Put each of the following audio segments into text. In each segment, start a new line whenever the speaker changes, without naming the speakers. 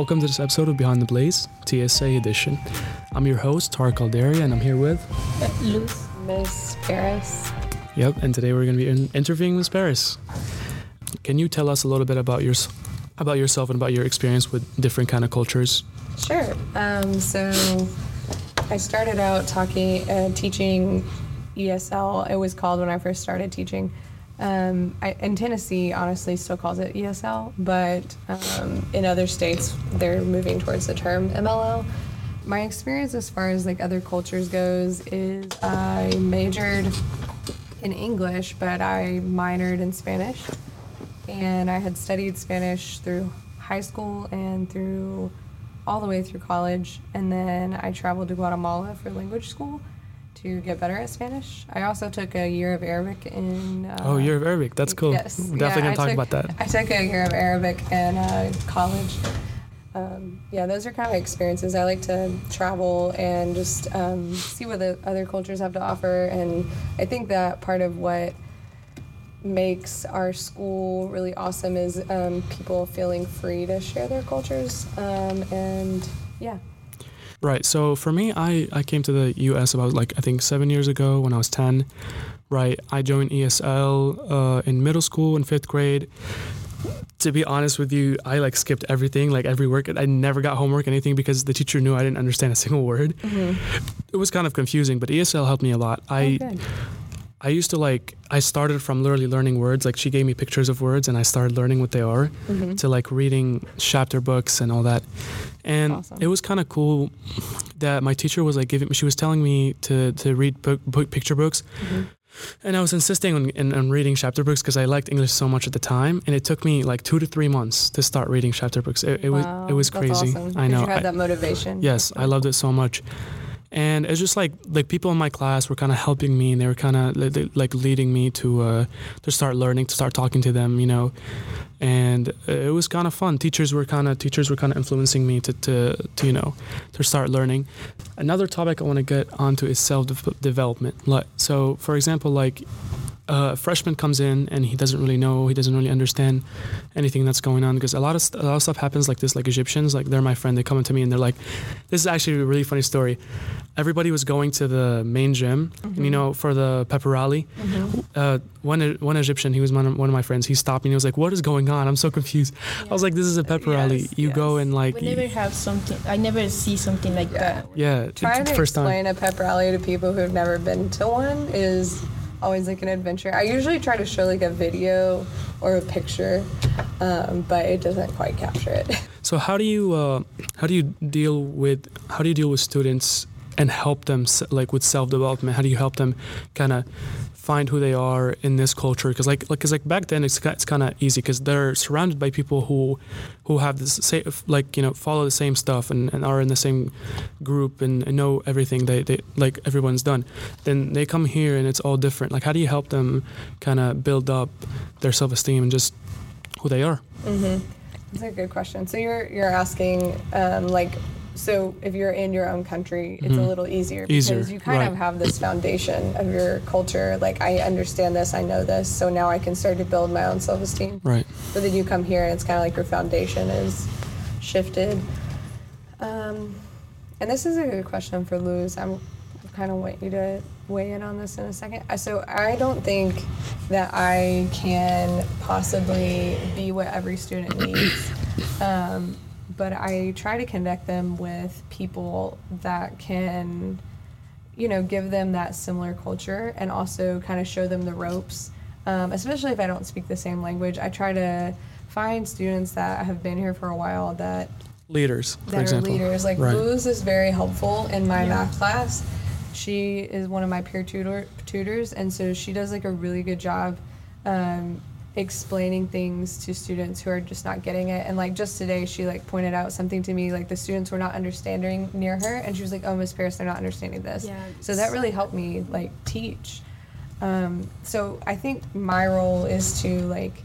Welcome to this episode of Behind the Blaze, TSA edition. I'm your host, Tarek Aldairi, and I'm here with
Luz. Miss Parris.
Yep, and today we're going to be in- interviewing Miss Parris. Can you tell us a little bit about your about yourself and about your experience with different kind of cultures?
Sure. Um, so I started out talking, uh, teaching ESL. It was called when I first started teaching. Um, I, in Tennessee, honestly, still calls it ESL, but um, in other states, they're moving towards the term MLL. My experience as far as like other cultures goes is I majored in English, but I minored in Spanish, and I had studied Spanish through high school and through all the way through college, and then I traveled to Guatemala for language school to get better at Spanish. I also took a year of Arabic in. Uh,
oh, year of Arabic. That's cool.
Yes.
We're definitely
yeah,
going to talk
took,
about that.
I took a year of Arabic in uh, college. Um, yeah, those are kind of experiences. I like to travel and just um, see what the other cultures have to offer. And I think that part of what makes our school really awesome is um, people feeling free to share their cultures. Um, and yeah.
Right. So for me, I, I came to the U.S. about like I think seven years ago when I was ten. Right. I joined ESL uh, in middle school in fifth grade. To be honest with you, I like skipped everything, like every work. I never got homework, anything, because the teacher knew I didn't understand a single word.
Mm-hmm.
It was kind of confusing, but ESL helped me a lot. I
oh, good.
I used to like I started from literally learning words. Like she gave me pictures of words and I started learning what they are
Mm-hmm.
to like reading chapter books and all that. And
Awesome.
it was kind of cool that my teacher was like giving she was telling me to to read book, book picture books.
Mm-hmm.
And I was insisting on, on, on reading chapter books because I liked English so much at the time, and it took me like two to three months to start reading chapter books. It, it was it was crazy.
awesome.
I know.
You had
I-
that motivation.
Yes, I loved it so much. And it's just like like people in my class were kind of helping me, and they were kind of like leading me to uh, to start learning, to start talking to them, you know. And uh, it was kind of fun. Teachers were kind of teachers were kind of influencing me to, to to you know to start learning. Another topic I want to get onto is self development. So, for example, like uh, a freshman comes in and he doesn't really know, he doesn't really understand anything that's going on because a lot of st- a lot of stuff happens like this. Like Egyptians, like they're my friend. They come into me and they're like, "This is actually a really funny story." Everybody was going to the main gym, and you know, for the pepper rally.
Mhm.
Uh, one one Egyptian, he was one of, one of my friends. He stopped me and he was like, "What is going on? I'm so confused." I was like, "This is a pepper rally.
Yes,
You go and like,
We never have something. I never see something like
Yeah.
that.
yeah, it's
Trying to
first time."
explain a pep rally to people who've never been to one is always like an adventure. I usually try to show like a video or a picture, um, but it doesn't quite capture it.
So how do you uh, how do you deal with how do you deal with students and help them like with self development? How do you help them kind of find who they are in this culture? Because like like because like back then it's it's kind of easy because they're surrounded by people who who have this same like you know follow the same stuff and, and are in the same group and, and know everything they, they like everyone's done. Then they come here and it's all different. Like how do you help them kind of build up their self esteem and just who they are?
mm-hmm. That's a good question. So you're you're asking um, like. So if you're in your own country, it's a
Mhm.
little easier because
Easier,
you kind of have this foundation of your culture. Like I understand this, I know this, so now I can start to build my own self-esteem.
Right.
But then you come here and it's kind of like your foundation is shifted. Um, and this is a good question for Luz. I'm kind of want you to weigh in on this in a second. So I don't think that I can possibly be what every student needs. Um, but I try to connect them with people that can, you know, give them that similar culture and also kind of show them the ropes. Um, especially if I don't speak the same language, I try to find students that have been here for a while that
Leaders, for
that
example.
are leaders. Like
Right.
Luz is very helpful in my
Yeah.
math class. She is one of my peer tutor tutors, and so she does like a really good job um, explaining things to students who are just not getting it. And like just today, she like pointed out something to me like the students were not understanding near her, and she was like, "Oh, Miss Parris, they're not understanding this."
Yeah,
So that really helped me like teach. Um, so I think my role is to like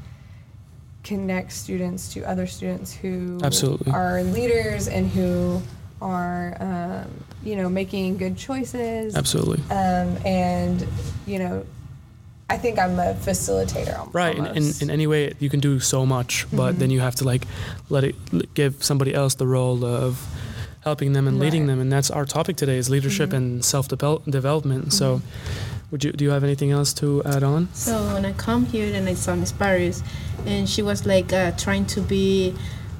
connect students to other students who
Absolutely.
are leaders and who are um, you know making good choices
Absolutely.
um, and you know I think I'm a facilitator. al-
right in, in, in any way you can do so much but
Mm-hmm.
then you have to like let it give somebody else the role of helping them and leading
Right.
them and that's our topic today is leadership
Mhm.
and self development so
Mm-hmm.
would you do you have anything else to add on
So when I come here and I saw Miss Parris, and she was like uh, trying to be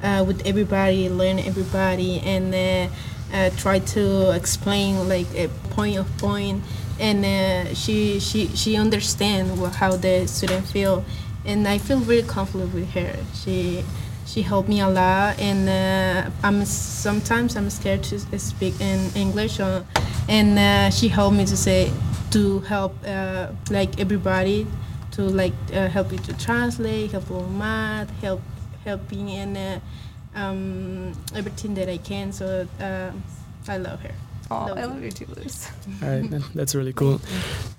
uh, with everybody, learn everybody, and uh, uh, try to explain like a point of point, and uh, she she she understand how the student feel, and I feel really comfortable with her. She she helped me a lot, and uh, I'm sometimes I'm scared to speak in English, uh, and uh, she helped me to say to help uh, like everybody to like uh, help you to translate, help with math, help helping in uh, um, everything that I can. So I love her.
Aw,
Love
I love you too, Luz.
All right, that's really cool.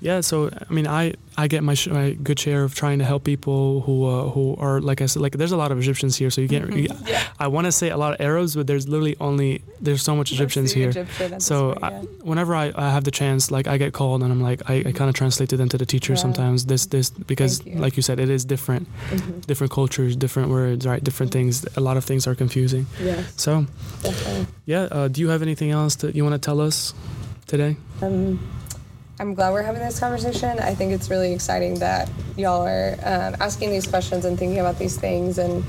Yeah, so I mean, I I get my, sh- my good share of trying to help people who uh, who are like I said, like there's a lot of Egyptians here, so you can't. you-
Yeah.
I want to say a lot of Arabs, but there's literally only there's so much Egyptians here.
Egyptian at this
So
point,
I, whenever I, I have the chance, like I get called and I'm like I, I kind of translate to them to the teacher
Yeah.
sometimes. This this because
you.
like you said, it is different,
Mhm.
different cultures, different words, right? Different things. A lot of things are confusing.
Yeah.
So
definitely.
yeah, uh, do you have anything else that you want to tell us today?
Um, I'm glad we're having this conversation. I think it's really exciting that y'all are um, asking these questions and thinking about these things and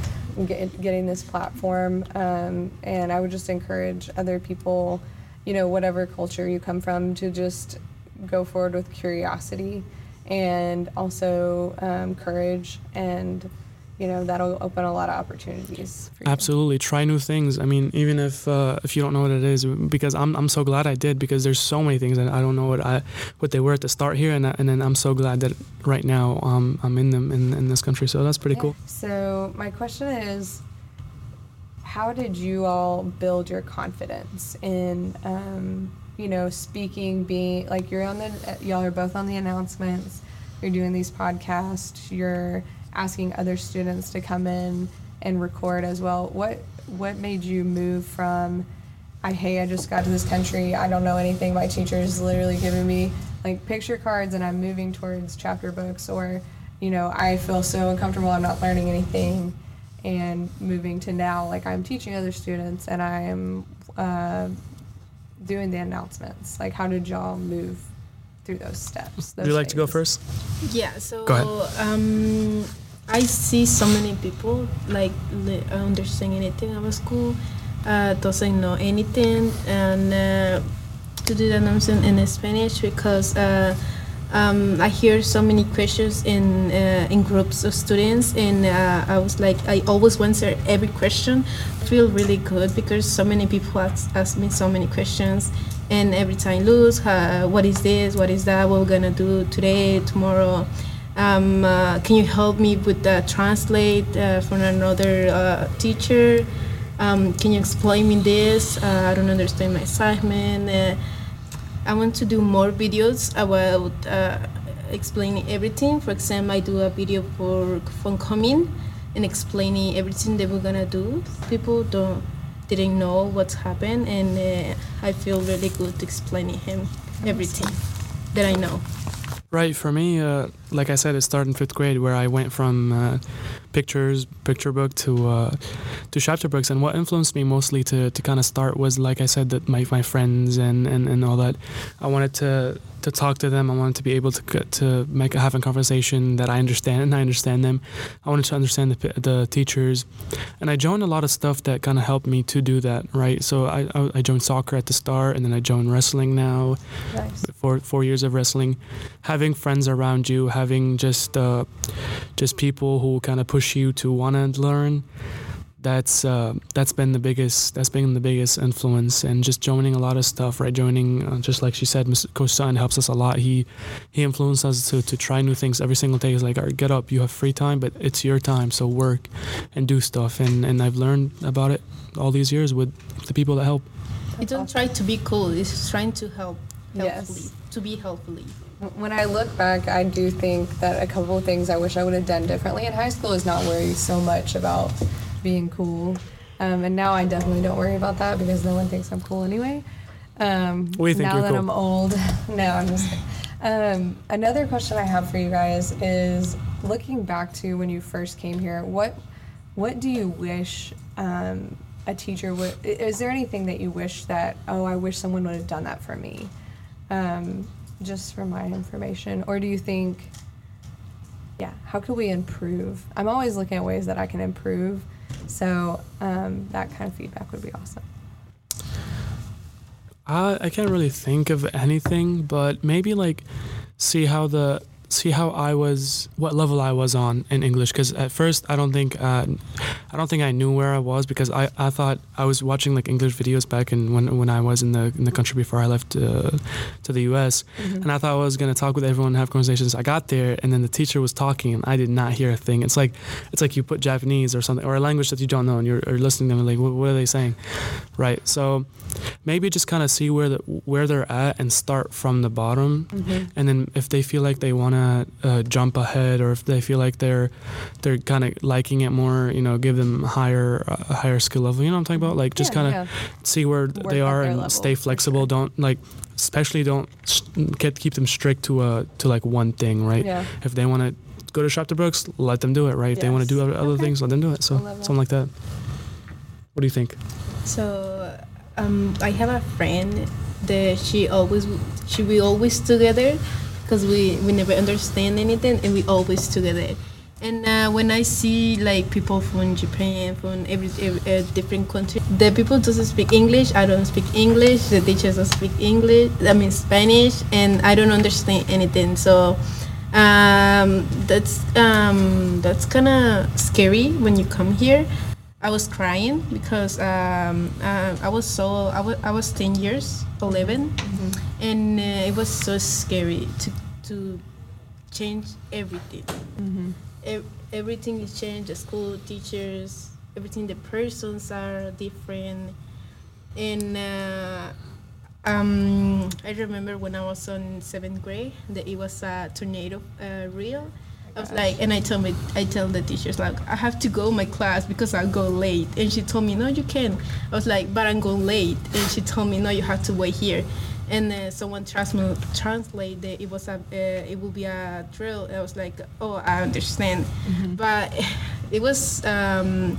get, getting this platform. Um, and I would just encourage other people, you know, whatever culture you come from, to just go forward with curiosity and also um, courage and you know that'll open a lot of opportunities for you.
Absolutely, try new things. I mean, even if uh, if you don't know what it is, because I'm I'm so glad I did because there's so many things that I don't know what I what they were at the start here, and I- and then I'm so glad that right now um, I'm in them in, in this country. So that's pretty
Yeah.
cool.
So my question is, how did you all build your confidence in, um, you know, speaking, being like you're on the, y'all are both on the announcements, you're doing these podcasts, you're asking other students to come in and record as well. What what made you move from? I hey, I just got to this country. I don't know anything. My teacher is literally giving me like picture cards, and I'm moving towards chapter books, or you know, I feel so uncomfortable. I'm not learning anything, and moving to now, like I'm teaching other students, and I am uh, doing the announcements. Like, how did y'all move through those steps?
Would you
those
like to go first?
Yeah, so
Go ahead.
um, I see so many people like li- understand anything about school, uh, doesn't know anything, and uh, to do the announcement in Spanish because uh, um, I hear so many questions in uh, in groups of students, and uh, I was like, I always answer every question. Feel really good because so many people ask, ask me so many questions, and every time Luz, uh, what is this, what is that, what we're gonna do today, tomorrow. Um, uh, can you help me with the translate uh, from another uh, teacher? Um, can you explain me this? Uh, I don't understand my assignment. Uh, I want to do more videos about uh, explaining everything. For example, I do a video for coming and explaining everything that we're gonna do. People don't didn't know what's happened, and I feel really good explaining him everything that I know.
Right. For me, uh, like I said, it started in fifth grade, where I went from uh, pictures, picture book to uh, to chapter books. And what influenced me mostly to, to kind of start was, like I said, that my, my friends and, and, and all that. I wanted to to talk to them. I wanted to be able to to make have a conversation that I understand and I understand them. I wanted to understand the, the teachers, and I joined a lot of stuff that kind of helped me to do that. Right. So I, I I joined soccer at the start, and then I joined wrestling now
Nice.
four four years of wrestling, having friends around you, having just uh, just people who kind of push you to want to learn. That's uh, that's been the biggest that's been the biggest influence, and just joining a lot of stuff. Right, joining uh, just like she said, Mr. Coach Sutton helps us a lot. He he influenced us to, to try new things every single day. He's like, all right, get up, you have free time, but it's your time, so work and do stuff. And and I've learned about it all these years with the people that help.
It don't try to be cool. It's trying to help,
Yes.
helpfully, to be helpfully.
When I look back, I do think that a couple of things I wish I would have done differently in high school is not worry so much about being cool. Um, and now I definitely don't worry about that because no one thinks I'm cool anyway. Um,
We think
now that
cool.
I'm old, no, I'm just. Um, another question I have for you guys is looking back to when you first came here, what what do you wish um, a teacher would? Is there anything that you wish that oh I wish someone would have done that for me, um, just for my information, or do you think, yeah, how could we improve? I'm always looking at ways that I can improve, so um, that kind of feedback would be awesome.
I I can't really think of anything, but maybe like see how the see how I was what level I was on in English because at first I don't think uh, I don't think I knew where I was because I, I thought I was watching like English videos back in when when I was in the in the country before I left uh, to the U.S. and I thought I was gonna talk with everyone and have conversations. I got there and then the teacher was talking and I did not hear a thing. It's like it's like you put Japanese or something or a language that you don't know and you're, you're listening to them like what, what are they saying, right? So maybe just kind of see where the where they're at and start from the bottom and then if they feel like they want to uh, jump ahead or if they feel like they're they're kind of liking it more you know give them higher uh, higher skill level you know what i'm talking about like just
Yeah,
kind of
yeah.
see where
Work
they are and
level,
stay flexible
sure.
don't like especially don't s- get keep them strict to uh to like one thing right
Yeah.
if they want to go to shop to brooks let them do it right if they want to do other, other
Okay.
things let them do it so
I love that.
something like that what do you think
So um, I have a friend that she always she we always together because we we never understand anything and we always together. And uh, when I see like people from Japan, from every, every uh, different country, the people doesn't speak English. I don't speak English. The teachers don't speak English. I mean Spanish, and I don't understand anything. So um, that's um, that's kind of scary when you come here. I was crying because um, uh, I was so I wa- I was ten years, 11 and uh, it was so scary to to change everything. Ev- everything is changed. The school, teachers, everything. The persons are different, and uh, um, I remember when I was on seventh grade that it was a tornado uh, real. I was like, and I told me, I tell the teachers like, I have to go my class because I'll go late. And she told me, no, you can. I was like, but I'm going late. And she told me, no, you have to wait here. And uh, someone transma- translate that it was a, uh, it will be a drill. I was like, oh, I understand. But it was um,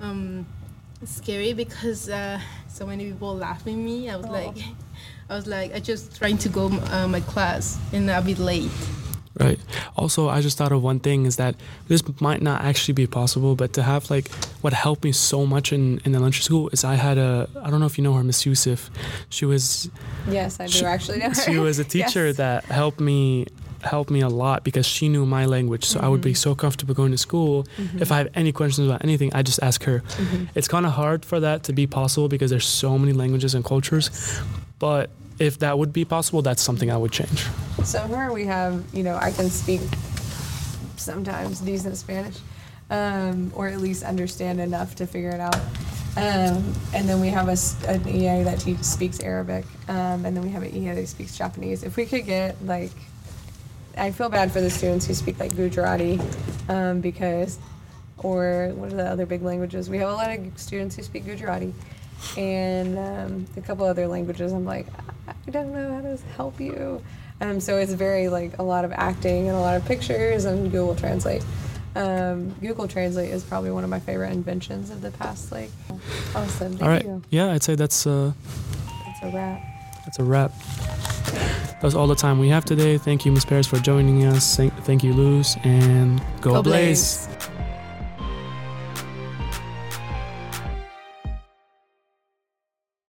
um, scary because uh, so many people laughing at me. I was like, I was like, I just trying to go uh, my class and I'll be late.
Right. Also, I just thought of one thing is that this might not actually be possible, but to have like what helped me so much in, in elementary school is I had a I don't know if you know her, Miss Yusuf. She was
Yes, I do
She-
actually know her.
she was a teacher
Yes.
that helped me helped me a lot because she knew my language so i would be
Mm-hmm.
so comfortable going to school if i have any questions about anything i just ask her
Mm-hmm.
it's kind of hard for that to be possible because there's so many languages and cultures but if that would be possible that's something i would change
So here we have, you know, I can speak sometimes decent Spanish, um, or at least understand enough to figure it out. Um, and then we have a, an EA that te- speaks Arabic, um, and then we have an EA that speaks Japanese. If we could get like, I feel bad for the students who speak like Gujarati, um, because, or what are the other big languages? We have a lot of students who speak Gujarati, and um, a couple other languages. I'm like, I don't know how to help you. Um, so it's very like a lot of acting and a lot of pictures and Google Translate. Um, Google Translate is probably one of my favorite inventions of the past. Like, awesome. Thank
all right
you.
yeah i'd say that's uh
That's a wrap.
that's a wrap that's all the time we have today thank you miss Parris for joining us thank, thank you luz and go,
Go
blaze.
Blaze.